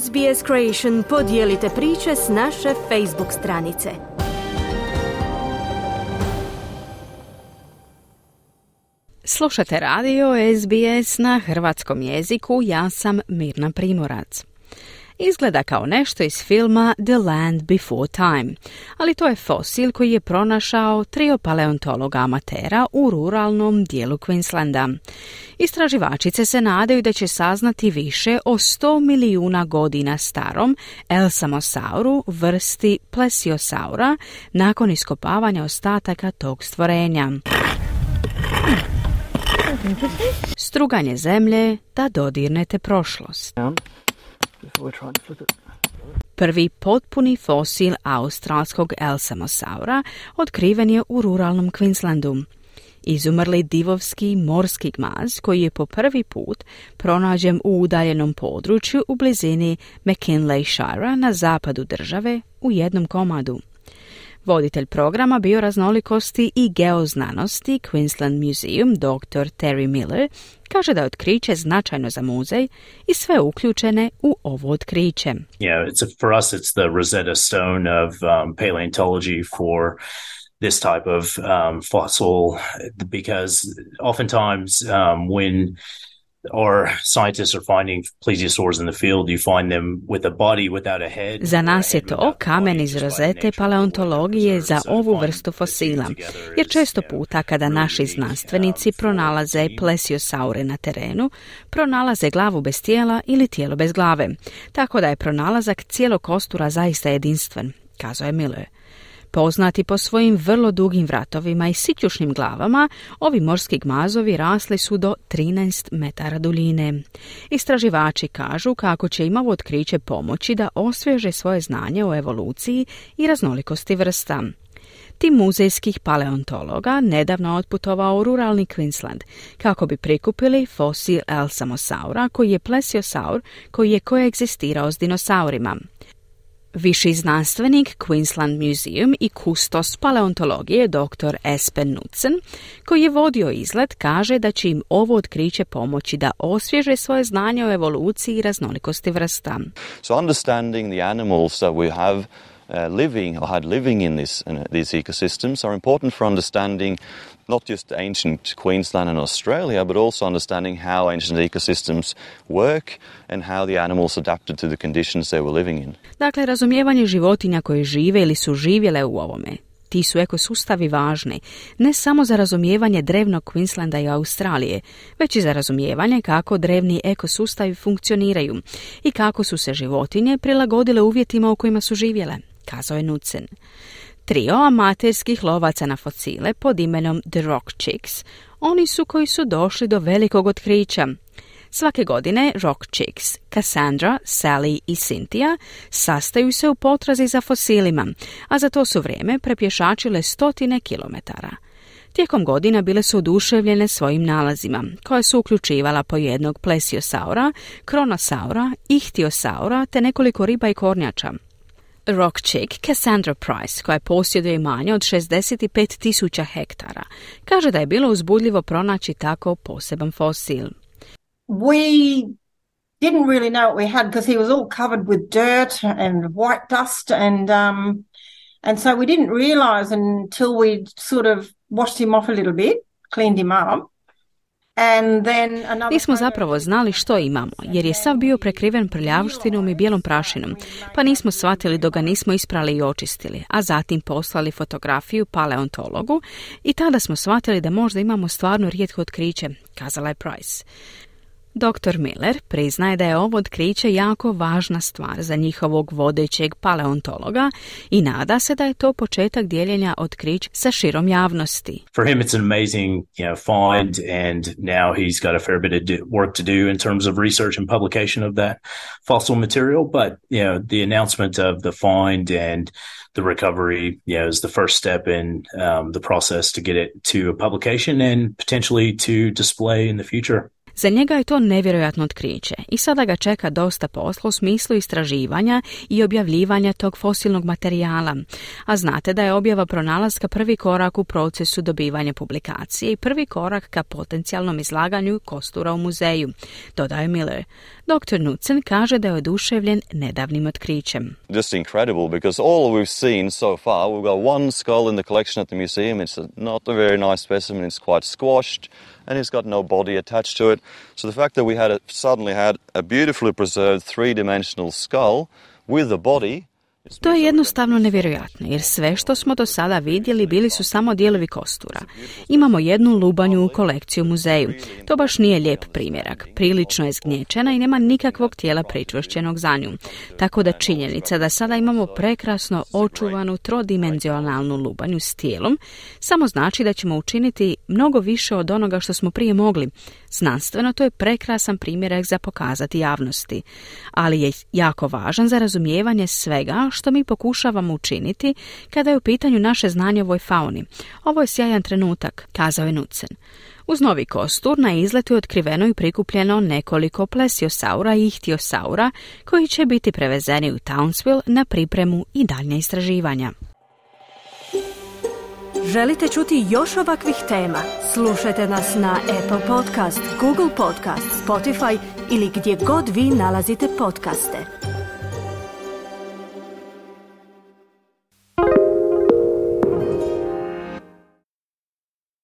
SBS Creation podijelite priče s naše Facebook stranice. Slušate radio SBS na hrvatskom jeziku, ja sam Mirna Primorac izgleda kao nešto iz filma The Land Before Time, ali to je fosil koji je pronašao trio paleontologa amatera u ruralnom dijelu Queenslanda. Istraživačice se nadaju da će saznati više o 100 milijuna godina starom Elsamosauru vrsti plesiosaura nakon iskopavanja ostataka tog stvorenja. Struganje zemlje da dodirnete prošlost. Prvi potpuni fosil australskog Elsamosaura otkriven je u ruralnom Queenslandu. Izumrli divovski morski gmaz koji je po prvi put pronađen u udaljenom području u blizini McKinley Shire na zapadu države u jednom komadu. Voditelj programa bioraznolikosti i geoznanosti Queensland Museum, dr. Terry Miller, kaže da je otkriće značajno za muzej i sve uključene u ovo otkriće. Yeah, it's a, for us it's the Rosetta Stone of um, paleontology for this type of um, fossil because oftentimes um, when or scientists are finding plesiosaurs in the field, you find them with a body without a head. Za nas je to kamen iz rozete paleontologije za ovu vrstu fosila, jer često puta kada naši znanstvenici pronalaze plesiosaure na terenu, pronalaze glavu bez tijela ili tijelo bez glave, tako da je pronalazak cijelog kostura zaista jedinstven, kazao je Miller. Poznati po svojim vrlo dugim vratovima i sitjušnim glavama, ovi morski gmazovi rasli su do 13 metara duljine. Istraživači kažu kako će im ovo otkriće pomoći da osvježe svoje znanje o evoluciji i raznolikosti vrsta. Tim muzejskih paleontologa nedavno otputovao u ruralni Queensland kako bi prikupili fosil Elsamosaura koji je plesiosaur koji je koegzistirao s dinosaurima. Viši znanstvenik Queensland Museum i kustos paleontologije dr. Espen Knudsen, koji je vodio izlet, kaže da će im ovo otkriće pomoći da osvježe svoje znanje o evoluciji i raznolikosti vrsta. So understanding the animals that we have uh, living or had living in this, in these ecosystems are important for understanding not just ancient Queensland and Australia, but also understanding how ancient ecosystems work and how the animals adapted to the conditions they were living in. Dakle, razumijevanje životinja koje žive ili su živjele u ovome. Ti su ekosustavi važni, ne samo za razumijevanje drevnog Queenslanda i Australije, već i za razumijevanje kako drevni ekosustavi funkcioniraju i kako su se životinje prilagodile uvjetima u kojima su živjele, kazao je Nucen. Trio amaterskih lovaca na fosile pod imenom The Rock Chicks, oni su koji su došli do velikog otkrića. Svake godine Rock Chicks, Cassandra, Sally i Cynthia sastaju se u potrazi za fosilima, a za to su vrijeme prepješačile stotine kilometara. Tijekom godina bile su oduševljene svojim nalazima, koje su uključivala po jednog plesiosaura, kronosaura, ihtiosaura te nekoliko riba i kornjača. Rock chick Cassandra Price, koja posjeduje manje od 65 tisuća hektara, kaže da je bilo uzbudljivo pronaći tako poseban fosil. We didn't really know what we had because he was all covered with dirt and white dust and um, and so we didn't realize until we sort of washed him off a little bit, cleaned him up Nismo zapravo znali što imamo, jer je sav bio prekriven prljavštinom i bijelom prašinom, pa nismo shvatili dok ga nismo isprali i očistili, a zatim poslali fotografiju paleontologu i tada smo shvatili da možda imamo stvarno rijetko otkriće, kazala je Price. Dr. Miller priznaje da je ovo otkriće jako važna stvar za njihovog vodećeg paleontologa i nada se da je to početak dijeljenja otkrića sa širom javnosti. For him it's an amazing, you know, find and now he's got a fair bit of work to do in terms of research and publication of that fossil material, but you know, the announcement of the find and the recovery, you know, is the first step in um, the process to get it to a publication and potentially to display in the future. Za njega je to nevjerojatno otkriće i sada ga čeka dosta posla u smislu istraživanja i objavljivanja tog fosilnog materijala. A znate da je objava pronalaska prvi korak u procesu dobivanja publikacije i prvi korak ka potencijalnom izlaganju kostura u muzeju, dodaje Miller. Dr. Knudsen kaže da je oduševljen nedavnim otkrićem. Just incredible because all we've seen so far, we've got one skull in the collection at the museum. It's not a very nice specimen. It's quite squashed and it's got no body attached to it. So the fact that we had a, suddenly had a beautifully preserved three-dimensional skull with a body To je jednostavno nevjerojatno, jer sve što smo do sada vidjeli bili su samo dijelovi kostura. Imamo jednu lubanju u kolekciju muzeju. To baš nije lijep primjerak. Prilično je zgnječena i nema nikakvog tijela pričvršćenog za nju. Tako da činjenica da sada imamo prekrasno očuvanu trodimenzionalnu lubanju s tijelom, samo znači da ćemo učiniti mnogo više od onoga što smo prije mogli. Znanstveno to je prekrasan primjerak za pokazati javnosti, ali je jako važan za razumijevanje svega što mi pokušavamo učiniti kada je u pitanju naše znanje o ovoj fauni. Ovo je sjajan trenutak, kazao je Nucen. Uz novi kostur na izletu je otkriveno i prikupljeno nekoliko plesiosaura i ihtiosaura koji će biti prevezeni u Townsville na pripremu i daljnje istraživanja. Želite čuti još ovakvih tema? Slušajte nas na Apple Podcast, Google Podcast, Spotify ili gdje god vi nalazite podcaste.